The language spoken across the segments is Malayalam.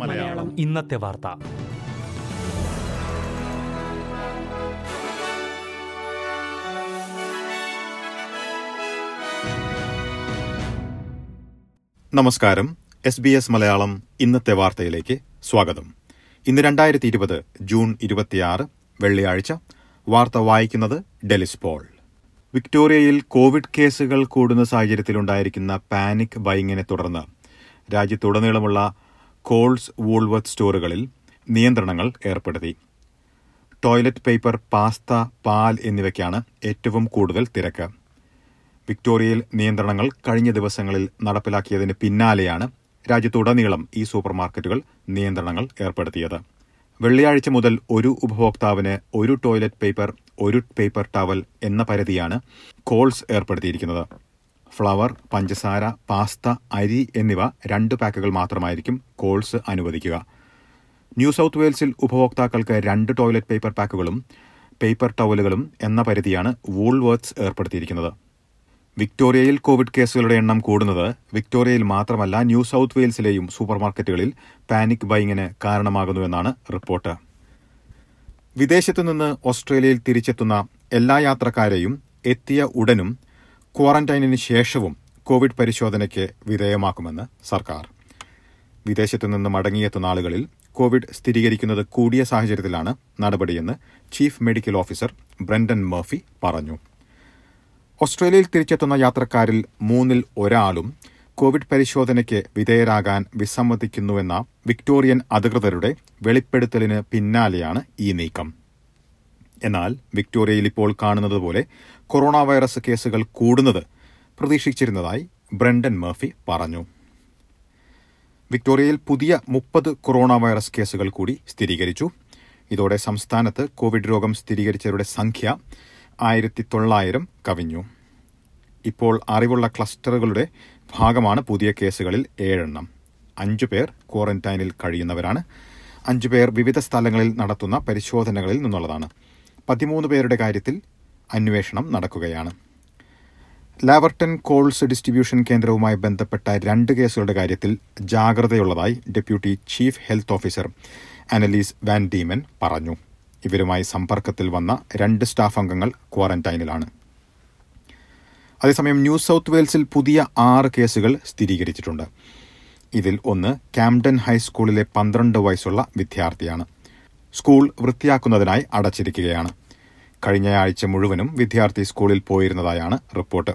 മലയാളം. ഇന്നത്തെ വാർത്ത. നമസ്കാരം. എസ് ബി എസ് മലയാളം ഇന്നത്തെ വാർത്തയിലേക്ക് സ്വാഗതം. ഇന്ന് രണ്ടായിരത്തി ഇരുപത് ജൂൺ ഇരുപത്തിയാറ് വെള്ളിയാഴ്ച. വാർത്ത വായിക്കുന്നത് ഡെലിസ് പോൾ. വിക്ടോറിയയിൽ കോവിഡ് കേസുകൾ കൂടുന്ന സാഹചര്യത്തിലുണ്ടായിരിക്കുന്ന പാനിക് ബൈങ്ങിനെ തുടർന്ന് രാജ്യത്തുടനീളമുള്ള കോൾസ് വൂൾവത്ത് സ്റ്റോറുകളിൽ നിയന്ത്രണങ്ങൾ ഏർപ്പെടുത്തി. ടോയ്ലറ്റ് പേപ്പർ പാസ്ത പാൽ എന്നിവയ്ക്കാണ് ഏറ്റവും കൂടുതൽ തിരക്ക്. വിക്ടോറിയയിൽ നിയന്ത്രണങ്ങൾ കഴിഞ്ഞ ദിവസങ്ങളിൽ നടപ്പിലാക്കിയതിന് പിന്നാലെയാണ് രാജ്യത്തുടനീളം ഈ സൂപ്പർമാർക്കറ്റുകൾ നിയന്ത്രണങ്ങൾ ഏർപ്പെടുത്തിയത്. വെള്ളിയാഴ്ച മുതൽ ഒരു ഉപഭോക്താവിന് ഒരു ടോയ്ലറ്റ് പേപ്പർ ഒരു പേപ്പർ ടവൽ എന്ന പരിധിയാണ് കോൾസ് ഏർപ്പെടുത്തിയിരിക്കുന്നത്. ഫ്ലവർ പഞ്ചസാര പാസ്ത അരി എന്നിവ രണ്ട് പാക്കുകൾ മാത്രമായിരിക്കും കോൾസ് അനുവദിക്കുക. ന്യൂ സൗത്ത് വെയിൽസിൽ ഉപഭോക്താക്കൾക്ക് രണ്ട് ടോയ്ലറ്റ് പേപ്പർ പാക്കുകളും പേപ്പർ ടവലുകളും എന്ന പരിധിയാണ് വൂൾവേർത്ത്സ് ഏർപ്പെടുത്തിയിരിക്കുന്നത്. വിക്ടോറിയയിൽ കോവിഡ് കേസുകളുടെ എണ്ണം കൂടുന്നത് വിക്ടോറിയയിൽ മാത്രമല്ല ന്യൂ സൌത്ത് വെയിൽസിലെയും സൂപ്പർമാർക്കറ്റുകളിൽ പാനിക് ബൈങ്ങിന് കാരണമാകുന്നുവെന്നാണ് റിപ്പോർട്ട്. വിദേശത്തുനിന്ന് ഓസ്ട്രേലിയയിൽ തിരിച്ചെത്തുന്ന എല്ലാ യാത്രക്കാരെയും എത്തിയ ഉടനും ക്വാറന്റൈനിന് ശേഷവും കോവിഡ് പരിശോധനയ്ക്ക് വിധേയമാക്കുമെന്ന് സർക്കാർ. വിദേശത്തുനിന്ന് മടങ്ങിയെത്തുന്ന ആളുകളിൽ കോവിഡ് സ്ഥിരീകരിക്കുന്നത് കൂടിയ സാഹചര്യത്തിലാണ് നടപടിയെന്ന് chief medical officer Brendan Murphy പറഞ്ഞു. ഓസ്ട്രേലിയയിൽ തിരിച്ചെത്തുന്ന യാത്രക്കാരിൽ മൂന്നിൽ ഒരാളും കോവിഡ് പരിശോധനയ്ക്ക് വിധേയരാകാൻ വിസമ്മതിക്കുന്നുവെന്ന വിക്ടോറിയൻ അധികൃതരുടെ വെളിപ്പെടുത്തലിന് പിന്നാലെയാണ് ഈ നീക്കം. എന്നാൽ വിക്ടോറിയയിൽ ഇപ്പോൾ കാണുന്നത് പോലെ കൊറോണ വൈറസ് കേസുകൾ കൂടുന്നത് പ്രതീക്ഷിച്ചിരുന്നതായി ബ്രണ്ടൻ മർഫി പറഞ്ഞു. വിക്ടോറിയയിൽ പുതിയ മുപ്പത് കൊറോണ വൈറസ് കേസുകൾ കൂടി സ്ഥിരീകരിച്ചു. ഇതോടെ സംസ്ഥാനത്ത് കോവിഡ് രോഗം സ്ഥിരീകരിച്ചവരുടെ സംഖ്യ ആയിരത്തി തൊള്ളായിരം കവിഞ്ഞു. ഇപ്പോൾ അറിവുള്ള ക്ലസ്റ്ററുകളുടെ ഭാഗമാണ് പുതിയ കേസുകളിൽ ഏഴെണ്ണം. അഞ്ചു പേർ ക്വാറന്റൈനിൽ കഴിയുന്നവരാണ്. അഞ്ചു പേർ വിവിധ സ്ഥലങ്ങളിൽ നടത്തുന്ന പരിശോധനകളിൽ നിന്നുള്ളതാണ്. പതിമൂന്ന് പേരുടെ കാര്യത്തിൽ അന്വേഷണം നടക്കുകയാണ്. ലാവർട്ടൺ കോൾസ് ഡിസ്ട്രിബ്യൂഷൻ കേന്ദ്രവുമായി ബന്ധപ്പെട്ട രണ്ട് കേസുകളുടെ കാര്യത്തിൽ ജാഗ്രതയുള്ളതായി deputy chief health officer Annaliese van Diemen പറഞ്ഞു. ഇവരുമായി സമ്പർക്കത്തിൽ വന്ന രണ്ട് സ്റ്റാഫ് അംഗങ്ങൾ ക്വാറന്റൈനിലാണ്. അതേസമയം ന്യൂ സൗത്ത് വെയിൽസിൽ പുതിയ ആറ് കേസുകൾ സ്ഥിരീകരിച്ചിട്ടുണ്ട്. ഇതിൽ ഒന്ന് ക്യാംഡൻ ഹൈസ്കൂളിലെ പന്ത്രണ്ട് വയസ്സുള്ള വിദ്യാർത്ഥിയാണ്. സ്കൂൾ വൃത്തിയാക്കുന്നതിനായി അടച്ചിരിക്കുകയാണ്. കഴിഞ്ഞ ആഴ്ച മുഴുവനും വിദ്യാർത്ഥി സ്കൂളിൽ പോയിരുന്നതായാണ് റിപ്പോർട്ട്.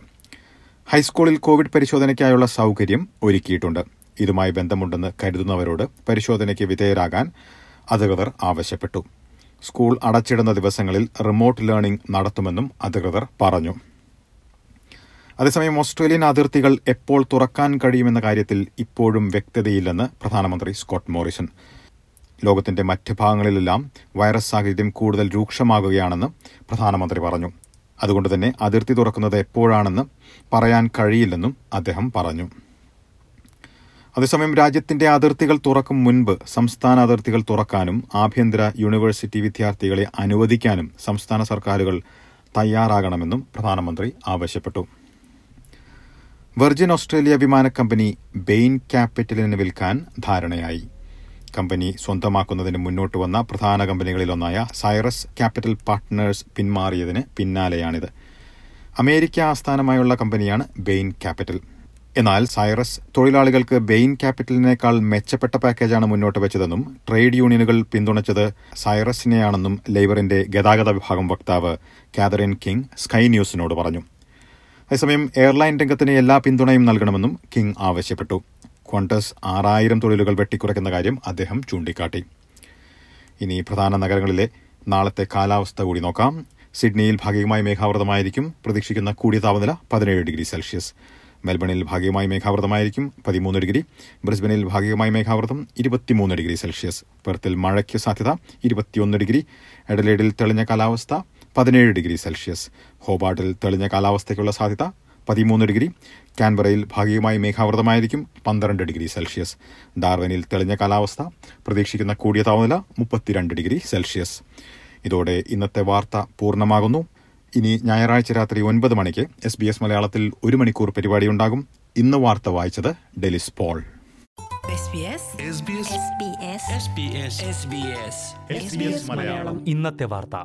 ഹൈസ്കൂളിൽ കോവിഡ് പരിശോധനയ്ക്കായുള്ള സൗകര്യം ഒരുക്കിയിട്ടുണ്ട്. ഇതുമായി ബന്ധമുണ്ടെന്ന് കരുതുന്നവരോട് പരിശോധനയ്ക്ക് വിധേയരാകാൻ അധികൃതർ ആവശ്യപ്പെട്ടു. സ്കൂൾ അടച്ചിടുന്ന ദിവസങ്ങളിൽ റിമോട്ട് ലേണിംഗ് നടത്തുമെന്നും അധികൃതർ പറഞ്ഞു. അതേസമയം ഓസ്ട്രേലിയൻ അതിർത്തികൾ എപ്പോൾ തുറക്കാൻ കഴിയുമെന്ന കാര്യത്തിൽ ഇപ്പോഴും വ്യക്തതയില്ലെന്ന് പ്രധാനമന്ത്രി സ്കോട്ട് മോറിസൺ. ലോകത്തിന്റെ മറ്റ് ഭാഗങ്ങളിലെല്ലാം വൈറസ് സാഹചര്യം കൂടുതൽ രൂക്ഷമാകുകയാണെന്ന് പ്രധാനമന്ത്രി പറഞ്ഞു. അതുകൊണ്ട് തന്നെ അതിർത്തി തുറക്കുന്നത് എപ്പോഴാണെന്ന് പറയാൻ കഴിയില്ലെന്നും അദ്ദേഹം പറഞ്ഞു. അതേസമയം രാജ്യത്തിന്റെ അതിർത്തികൾ തുറക്കും മുൻപ് സംസ്ഥാന അതിർത്തികൾ തുറക്കാനും ആഭ്യന്തര യൂണിവേഴ്സിറ്റി വിദ്യാർത്ഥികളെ അനുവദിക്കാനും സംസ്ഥാന സർക്കാരുകൾ തയ്യാറാകണമെന്നും പ്രധാനമന്ത്രി ആവശ്യപ്പെട്ടു. വെർജിൻ ഓസ്ട്രേലിയ വിമാനക്കമ്പനി ബെയിൻ ക്യാപിറ്റലിന് വിൽക്കാൻ ധാരണയായി. കമ്പനി സ്വന്തമാക്കുന്നതിന് മുന്നോട്ട് വന്ന പ്രധാന കമ്പനികളിലൊന്നായ സൈറസ് ക്യാപിറ്റൽ പാർട്ട്നേഴ്സ് പിന്മാറിയതിന് പിന്നാലെയാണിത്. അമേരിക്ക ആസ്ഥാനമായുള്ള കമ്പനിയാണ് ബെയിൻ ക്യാപിറ്റൽ. എന്നാൽ സൈറസ് തൊഴിലാളികൾക്ക് ബെയിൻ ക്യാപിറ്റലിനേക്കാൾ മെച്ചപ്പെട്ട പാക്കേജാണ് മുന്നോട്ട് വെച്ചതെന്നും ട്രേഡ് യൂണിയനുകൾ പിന്തുണച്ചത് സൈറസിനെയാണെന്നും ലേബറിന്റെ ഗതാഗത വിഭാഗം വക്താവ് കാതറിൻ കിങ് സ്കൈ ന്യൂസിനോട് പറഞ്ഞു. അതേസമയം എയർലൈൻ രംഗത്തിന് എല്ലാ പിന്തുണയും നൽകണമെന്നും കിങ് ആവശ്യപ്പെട്ടു. ക്വണ്ടസ് ആറായിരം തൊഴിലുകൾ വെട്ടിക്കുറയ്ക്കുന്ന കാര്യം അദ്ദേഹം ചൂണ്ടിക്കാട്ടി. ഇനി പ്രധാന നഗരങ്ങളിലെ നാളത്തെ കാലാവസ്ഥ കൂടി നോക്കാം. സിഡ്നിയിൽ ഭാഗികമായി മേഘാവൃതമായിരിക്കും. പ്രതീക്ഷിക്കുന്ന കൂടിയ താപനില പതിനേഴ് ഡിഗ്രി സെൽഷ്യസ്. മെൽബണിൽ ഭാഗികമായി മേഘാവൃതമായിരിക്കും. പതിമൂന്ന് ഡിഗ്രി. ബ്രിസ്ബനിൽ ഭാഗികമായി മേഘാവൃതം ഇരുപത്തിമൂന്ന് ഡിഗ്രി സെൽഷ്യസ്. പെർത്തിൽ മഴയ്ക്ക് സാധ്യത ഇരുപത്തിയൊന്ന് ഡിഗ്രി. എഡലേഡിൽ തെളിഞ്ഞ കാലാവസ്ഥ പതിനേഴ് ഡിഗ്രി സെൽഷ്യസ്. ഹോബാട്ടിൽ തെളിഞ്ഞ കാലാവസ്ഥയ്ക്കുള്ള സാധ്യത പതിമൂന്ന് ഡിഗ്രി. കാൻബറയിൽ ഭാഗികമായി മേഘാവൃതമായിരിക്കും പന്ത്രണ്ട് ഡിഗ്രി സെൽഷ്യസ്. ഡാർവനിൽ തെളിഞ്ഞ കാലാവസ്ഥ പ്രതീക്ഷിക്കുന്ന കൂടിയ താപനില മുപ്പത്തിരണ്ട് ഡിഗ്രി സെൽഷ്യസ്. ഇതോടെ ഇന്നത്തെ വാർത്ത പൂർണമാകുന്നു. ഇനി ഞായറാഴ്ച രാത്രി ഒൻപത് മണിക്ക് എസ് ബി എസ് മലയാളത്തിൽ ഒരു മണിക്കൂർ പരിപാടി ഉണ്ടാകും ഇന്ന് വാർത്ത വായിച്ചത് Delys Paul. SBS SBS SBS SBS SBS SBS Malayalam. ഇന്നത്തെ വാർത്ത.